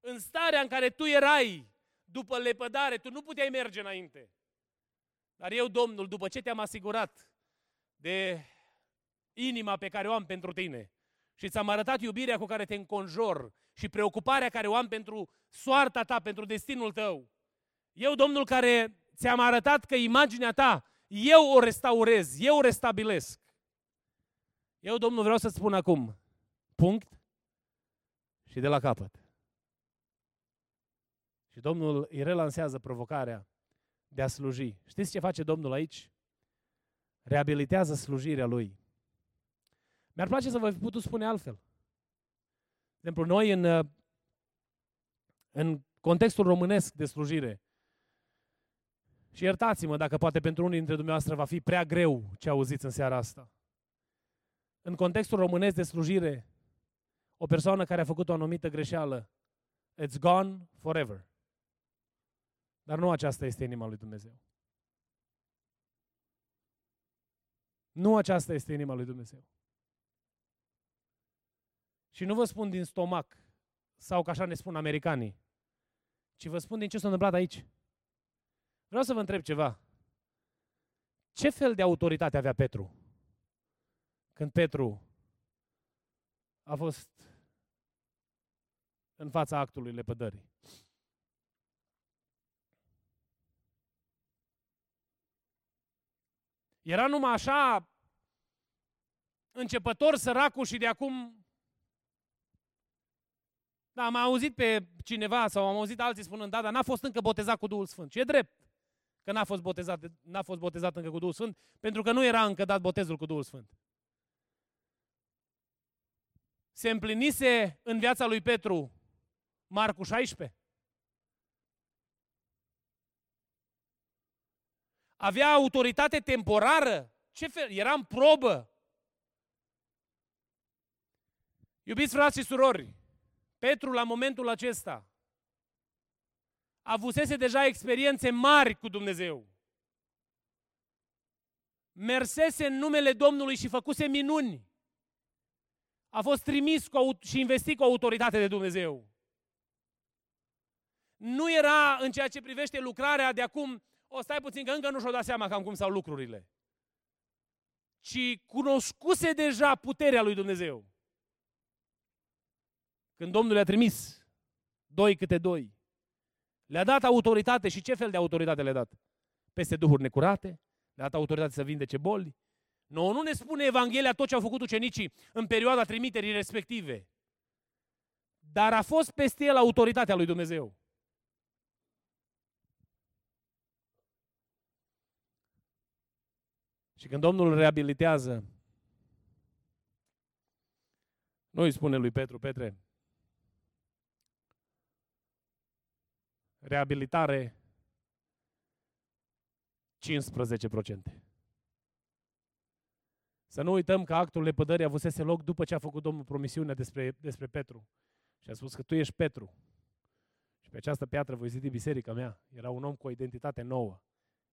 În starea în care tu erai după lepădare, tu nu puteai merge înainte. Dar eu, Domnul, după ce te-am asigurat de inima pe care o am pentru tine și ți-am arătat iubirea cu care te înconjor și preocuparea care o am pentru soarta ta, pentru destinul tău, eu, Domnul, care ți-am arătat că imaginea ta eu o restaurez, eu o restabilesc. Eu, Domnul, vreau să spun acum, punct și de la capăt. Și Domnul îi relansează provocarea de a sluji. Știți ce face Domnul aici? Reabilitează slujirea Lui. Mi-ar place să vă fi putut spune altfel. De exemplu, noi în, în contextul românesc de slujire, și iertați-mă dacă poate pentru unii dintre dumneavoastră va fi prea greu ce auziți în seara asta. În contextul românesc de slujire, o persoană care a făcut o anumită greșeală, it's gone forever. Dar nu aceasta este inima lui Dumnezeu. Nu aceasta este inima lui Dumnezeu. Și nu vă spun din stomac, sau ca așa ne spun americanii, ci vă spun din ce s-a întâmplat aici. Vreau să vă întreb ceva. Ce fel de autoritate avea Petru? Când Petru a fost în fața actului lepădării. Era numai așa începător săracul și de acum... Da, am auzit pe cineva sau am auzit alții spunând, da, dar n-a fost încă botezat cu Duhul Sfânt. Și e drept că n-a fost, botezat, n-a fost botezat încă cu Duhul Sfânt, pentru că nu era încă dat botezul cu Duhul Sfânt. Se împlinise în viața lui Petru Marcu 16. Avea autoritate temporară. Ce fel? Era în probă. Iubiți frați și surori, Petru la momentul acesta avusese deja experiențe mari cu Dumnezeu. Mersese în numele Domnului și făcuse minuni. A fost trimis cu, și investit cu autoritate de Dumnezeu. Nu era în ceea ce privește lucrarea de acum, o stai puțin că încă nu și-o dat seama cam cum stau lucrurile. Ci cunoscuse deja puterea lui Dumnezeu. Când Domnul le-a trimis doi câte doi, le-a dat autoritate și ce fel de autoritate le-a dat? Peste duhuri necurate, le-a dat autoritate să vindece boli. Nu, nu ne spune Evanghelia tot ce au făcut ucenicii în perioada trimiterii respective. Dar a fost peste el autoritatea lui Dumnezeu. Și când Domnul îl reabilitează, nu îi spune lui Petru, Petre, reabilitare 15%. Să nu uităm că actul lepădării avusese loc după ce a făcut Domnul promisiunea despre, despre Petru. Și a spus că tu ești Petru. Și pe această piatră voi zidi biserica mea. Era un om cu o identitate nouă.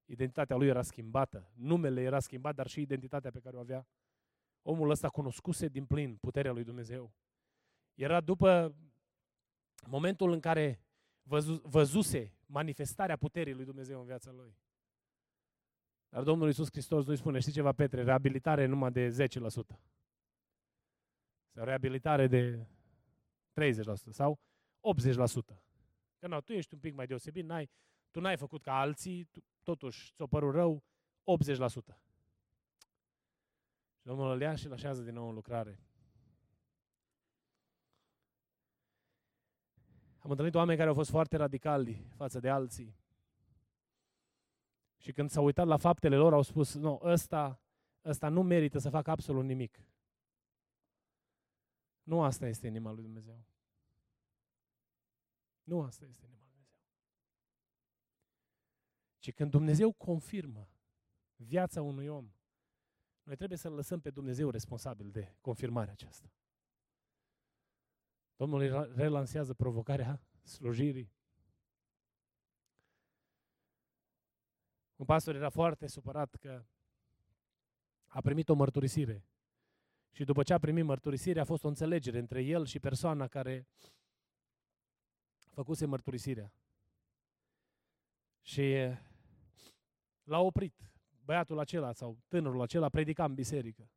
Identitatea lui era schimbată. Numele era schimbat, dar și identitatea pe care o avea. Omul ăsta cunoscuse din plin puterea lui Dumnezeu. Era după momentul în care văzu, văzuse manifestarea puterii lui Dumnezeu în viața lui. Dar Domnul Iisus Hristos nu-i spune, știi ceva, Petre, reabilitare numai de 10%. Sau reabilitare de 30% sau 80%. Că nu, tu ești un pic mai deosebit, n-ai, tu n-ai făcut ca alții, tu, totuși ți-o părut rău, 80%. Și Domnul îl ia și îl așează din nou în lucrare. Am întâlnit oameni care au fost foarte radicali față de alții. Și când s-au uitat la faptele lor, au spus, nu, ăsta, ăsta nu merită să facă absolut nimic. Nu asta este inima lui Dumnezeu. Nu asta este inima lui Dumnezeu. Ci când Dumnezeu confirmă viața unui om, noi trebuie să-L lăsăm pe Dumnezeu responsabil de confirmarea aceasta. Domnul relansează provocarea slujirii. Un pastor era foarte supărat că a primit o mărturisire. Și după ce a primit mărturisire, a fost o înțelegere între el și persoana care făcuse mărturisirea. Și l-a oprit băiatul acela sau tânărul acela predica în biserică.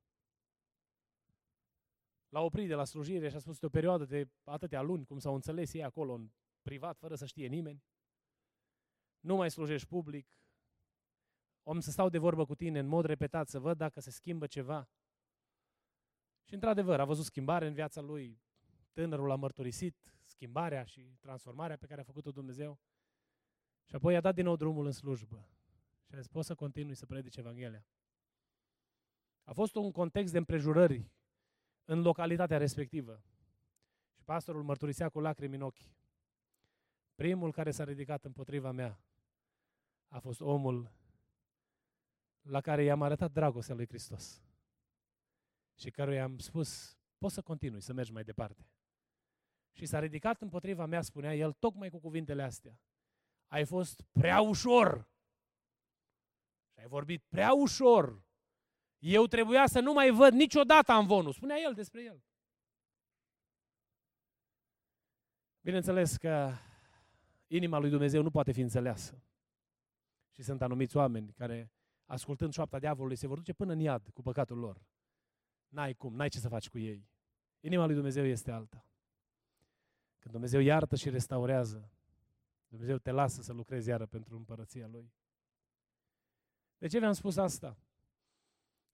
L-a oprit de la slujire și a spus de o perioadă de atâtea luni, cum s-au înțeles ei acolo în privat, fără să știe nimeni. Nu mai slujești public. Om să stau de vorbă cu tine în mod repetat, să văd dacă se schimbă ceva. Și într-adevăr, a văzut schimbare în viața lui. Tânărul a mărturisit schimbarea și transformarea pe care a făcut-o Dumnezeu. Și apoi a dat din nou drumul în slujbă. Și a zis, poți să continui să predici Evanghelia. A fost un context de împrejurări în localitatea respectivă. Și pastorul mărturisea cu lacrimi în ochi. Primul care s-a ridicat împotriva mea a fost omul la care i-am arătat dragostea lui Hristos și căruia i-am spus, poți să continui, să mergi mai departe. Și s-a ridicat împotriva mea, spunea el, tocmai cu cuvintele astea. Ai fost prea ușor. Și ai vorbit prea ușor. Eu trebuia să nu mai văd niciodată amvonul. Spunea el despre el. Bineînțeles că inima lui Dumnezeu nu poate fi înțeleasă. Și sunt anumiți oameni care, ascultând șoapta diavolului, se vor duce până în iad cu păcatul lor. N-ai cum, n-ai ce să faci cu ei. Inima lui Dumnezeu este alta. Când Dumnezeu iartă și restaurează, Dumnezeu te lasă să lucrezi iară pentru împărăția Lui. De ce v-am spus asta?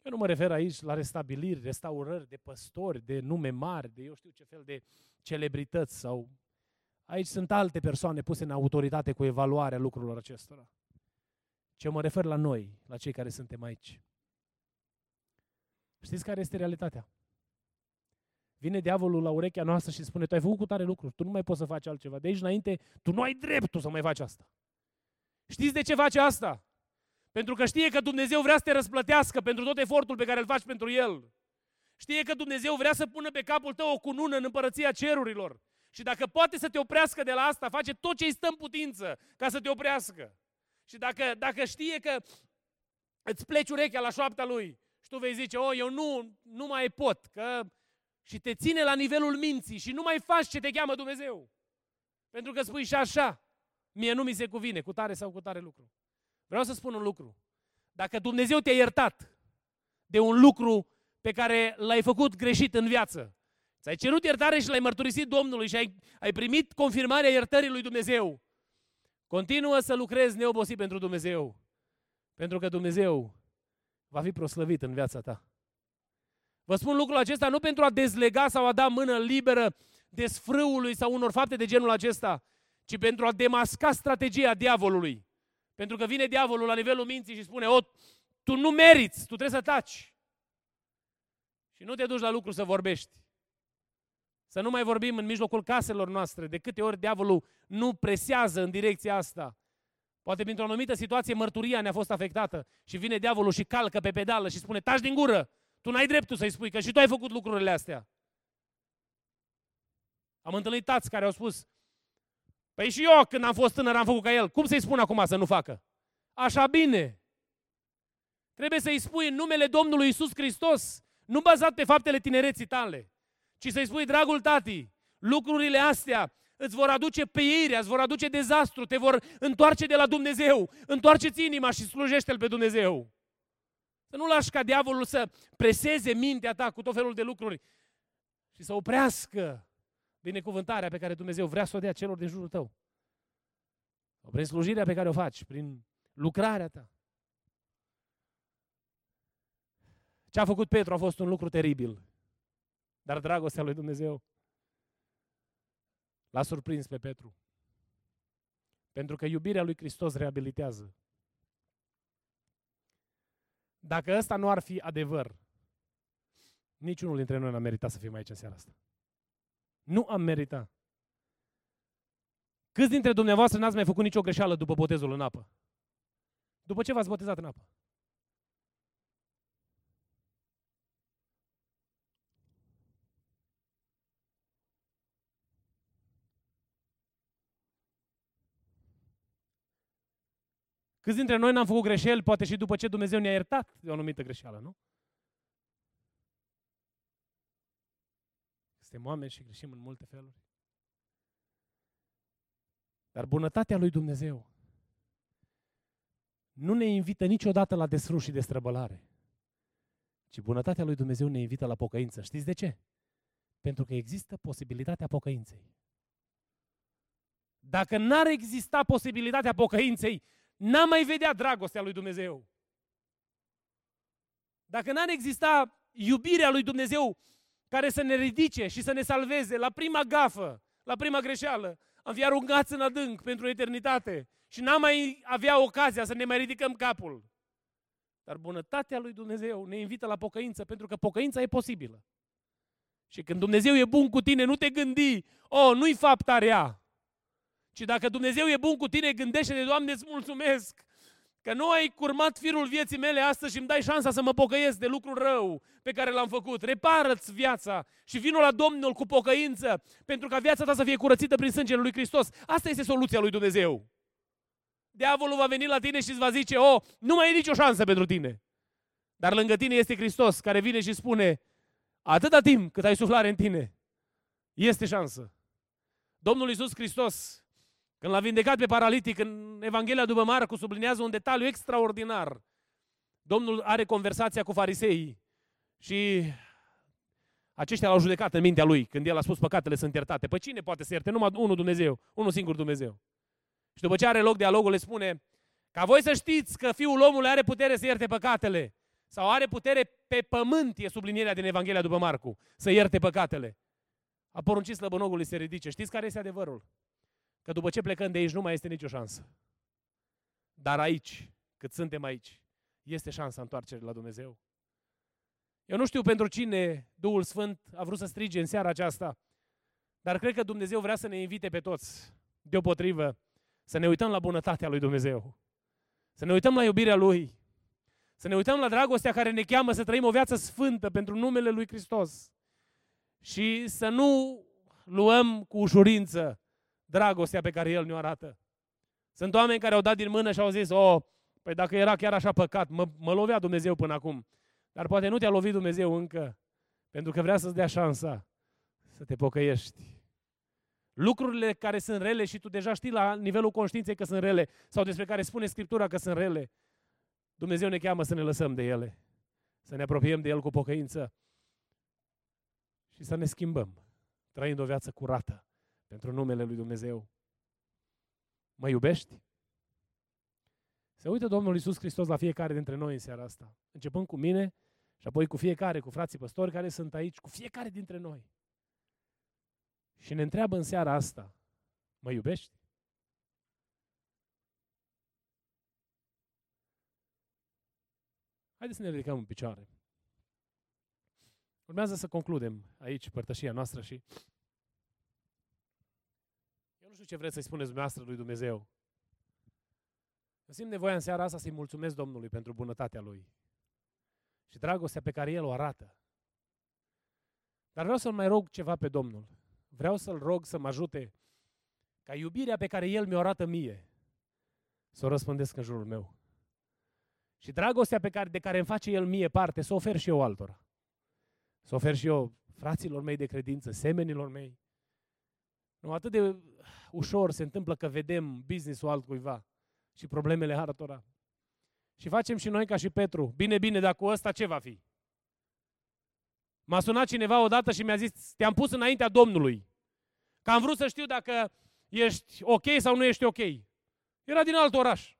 Eu nu mă refer aici la restabiliri, restaurări de păstori, de nume mari, de eu știu ce fel de celebrități sau... Aici sunt alte persoane puse în autoritate cu evaluarea lucrurilor acestora. Ce mă refer la noi, la cei care suntem aici. Știți care este realitatea? Vine diavolul la urechea noastră și spune, tu ai făcut cu tare lucruri, tu nu mai poți să faci altceva. De aici înainte, tu nu ai dreptul să mai faci asta. Știți de ce face asta? Pentru că știe că Dumnezeu vrea să te răsplătească pentru tot efortul pe care îl faci pentru El. Știe că Dumnezeu vrea să pună pe capul tău o cunună în împărăția cerurilor. Și dacă poate să te oprească de la asta, face tot ce îi stă în putință ca să te oprească. Și dacă, dacă știe că îți pleci urechea la șoapta lui și tu vei zice, oh, eu nu, nu mai pot, că... și te ține la nivelul minții și nu mai faci ce te cheamă Dumnezeu. Pentru că spui și așa, mie nu mi se cuvine, cu tare sau cu tare lucru. Vreau să spun un lucru. Dacă Dumnezeu te-a iertat de un lucru pe care l-ai făcut greșit în viață, ți-ai cerut iertare și l-ai mărturisit Domnului și ai, ai primit confirmarea iertării lui Dumnezeu, continuă să lucrezi neobosit pentru Dumnezeu. Pentru că Dumnezeu va fi proslăvit în viața ta. Vă spun lucrul acesta nu pentru a dezlega sau a da mână liberă desfrâului sau unor fapte de genul acesta, ci pentru a demasca strategia diavolului. Pentru că vine diavolul la nivelul minții și spune, o, tu nu meriți, tu trebuie să taci. Și nu te duci la lucru să vorbești. Să nu mai vorbim în mijlocul caselor noastre. De câte ori diavolul nu presează în direcția asta. Poate printr-o anumită situație mărturia ne-a fost afectată și vine diavolul și calcă pe pedală și spune, taci din gură, tu n-ai dreptul să-i spui, că și tu ai făcut lucrurile astea. Am întâlnit tați care au spus, Păi și eu când am fost tânăr am făcut ca el. Cum să-i spun acum să nu facă? Așa bine. Trebuie să-i spui în numele Domnului Isus Hristos, nu bazat pe faptele tinereții tale, ci să-i spui, dragul tati, lucrurile astea îți vor aduce peirea, îți vor aduce dezastru, te vor întoarce de la Dumnezeu. Întoarce-ți inima și slujește-L pe Dumnezeu. Să nu lași ca diavolul să preseze mintea ta cu tot felul de lucruri și să oprească binecuvântarea pe care Dumnezeu vrea să o dea celor din jurul tău. Prin slujirea pe care o faci, prin lucrarea ta. Ce a făcut Petru a fost un lucru teribil. Dar dragostea lui Dumnezeu l-a surprins pe Petru. Pentru că iubirea lui Hristos reabilitează. Dacă ăsta nu ar fi adevăr, niciunul dintre noi n-a meritat să fim aici în seara asta. Nu am meritat. Câți dintre dumneavoastră n-ați mai făcut nicio greșeală după botezul în apă? După ce v-ați botezat în apă? Câți dintre noi n-am făcut greșeli, poate și după ce Dumnezeu ne-a iertat de o anumită greșeală, nu? Suntem oameni și greșim în multe feluri. Dar bunătatea lui Dumnezeu nu ne invită niciodată la desfru și destrăbălare, ci bunătatea lui Dumnezeu ne invită la pocăință. Știți de ce? Pentru că există posibilitatea pocăinței. Dacă n-ar exista posibilitatea pocăinței, n-am mai vedea dragostea lui Dumnezeu. Dacă n-ar exista iubirea lui Dumnezeu care să ne ridice și să ne salveze la prima gafă, la prima greșeală, am fi aruncați în adânc pentru eternitate și n-am mai avea ocazia să ne mai ridicăm capul. Dar bunătatea lui Dumnezeu ne invită la pocăință, pentru că pocăința e posibilă. Și când Dumnezeu e bun cu tine, nu te gândi, oh, nu-i fapta rea. Ci dacă Dumnezeu e bun cu tine, gândește de Doamne, îți mulțumesc Că nu ai curmat firul vieții mele astăzi și îmi dai șansa să mă pocăiesc de lucrul rău pe care l-am făcut. Repară-ți viața și vină la Domnul cu pocăință pentru ca viața ta să fie curățită prin sângele lui Hristos. Asta este soluția lui Dumnezeu. Diavolul va veni la tine și îți va zice, oh, nu mai e nicio șansă pentru tine. Dar lângă tine este Hristos care vine și spune, atâta timp cât ai suflare în tine, este șansă. Domnul Iisus Hristos când l-a vindecat pe paralitic în Evanghelia după Marcu, sublinează un detaliu extraordinar. Domnul are conversația cu fariseii și aceștia l-au judecat în mintea lui când el a spus păcatele sunt iertate. Păi cine poate să ierte? Numai unul Dumnezeu, unul singur Dumnezeu. Și după ce are loc dialogul, le spune, ca voi să știți că Fiul omului are putere să ierte păcatele, Sau are putere pe pământ, e sublinierea din Evanghelia după Marcu, să ierte păcatele. A poruncit slăbănogului să se ridice. Știți care este adevărul? Că după ce plecăm de aici nu mai este nicio șansă. Dar aici, cât suntem aici, este șansa întoarcerii la Dumnezeu. Eu nu știu pentru cine Duhul Sfânt a vrut să strige în seara aceasta, dar cred că Dumnezeu vrea să ne invite pe toți, deopotrivă, să ne uităm la bunătatea lui Dumnezeu. Să ne uităm la iubirea Lui. Să ne uităm la dragostea care ne cheamă să trăim o viață sfântă pentru numele Lui Hristos. Și să nu luăm cu ușurință dragostea pe care El ne-o arată. Sunt oameni care au dat din mână și au zis, oh, păi dacă era chiar așa păcat, mă, mă lovea Dumnezeu până acum. Dar poate nu te-a lovit Dumnezeu încă, pentru că vrea să-ți dea șansa să te pocăiești. Lucrurile care sunt rele și tu deja știi la nivelul conștiinței că sunt rele sau despre care spune Scriptura că sunt rele, Dumnezeu ne cheamă să ne lăsăm de ele, să ne apropiem de El cu pocăință și să ne schimbăm, trăind o viață curată pentru numele Lui Dumnezeu. Mă iubești? Se uită Domnul Iisus Hristos la fiecare dintre noi în seara asta, începând cu mine și apoi cu fiecare, cu frații păstori care sunt aici, cu fiecare dintre noi. Și ne întreabă în seara asta, mă iubești? Haideți să ne ridicăm în picioare. Urmează să concludem aici părtășia noastră și eu nu știu ce vreți să-i spuneți dumneavoastră lui Dumnezeu. Eu simt nevoia în seara asta să-i mulțumesc Domnului pentru bunătatea Lui și dragostea pe care El o arată. Dar vreau să-L mai rog ceva pe Domnul. Vreau să-L rog să mă ajute ca iubirea pe care El mi-o arată mie să o răspândesc în jurul meu. Și dragostea pe care, de care îmi face El mie parte, să o ofer și eu altora. Să ofer și eu fraților mei de credință, semenilor mei. Nu, atât de ușor se întâmplă că vedem business-ul altcuiva și problemele altora. Și facem și noi ca și Petru. Bine, bine, dar cu ăsta ce va fi? M-a sunat cineva odată și mi-a zis, te-am pus înaintea Domnului. Că am vrut să știu dacă ești ok sau nu ești ok. Era din alt oraș.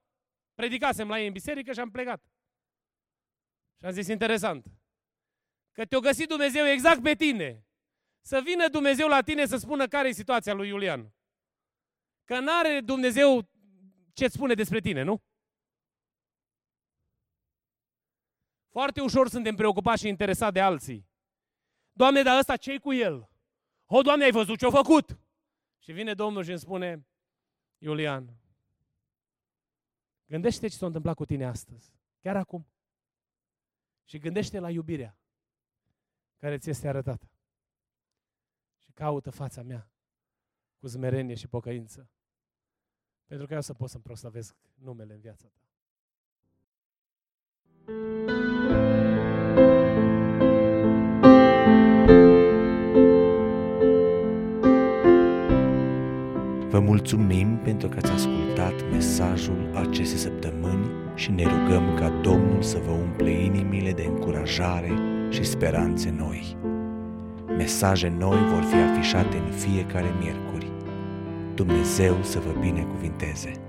Predicasem la ei în biserică și am plecat. Și am zis, interesant, că te-o găsit Dumnezeu exact pe tine. Să vină Dumnezeu la tine să spună care e situația lui Iulian. Că n-are Dumnezeu ce-ți spune despre tine, nu? Foarte ușor suntem preocupați și interesați de alții. Doamne, dar ăsta ce cu el? O, Doamne, ai văzut ce-a făcut? Și vine Domnul și îmi spune, Iulian, gândește ce s-a întâmplat cu tine astăzi, chiar acum. Și gândește la iubirea care ți este arătată. Și caută fața mea cu zmerenie și pocăință. Pentru că eu să pot să-mi proslavesc numele în viața ta. Vă mulțumim pentru că ați ascultat mesajul acestei săptămâni și ne rugăm ca Domnul să vă umple inimile de încurajare și speranțe noi. Mesaje noi vor fi afișate în fiecare miercuri. Dumnezeu să vă binecuvinteze!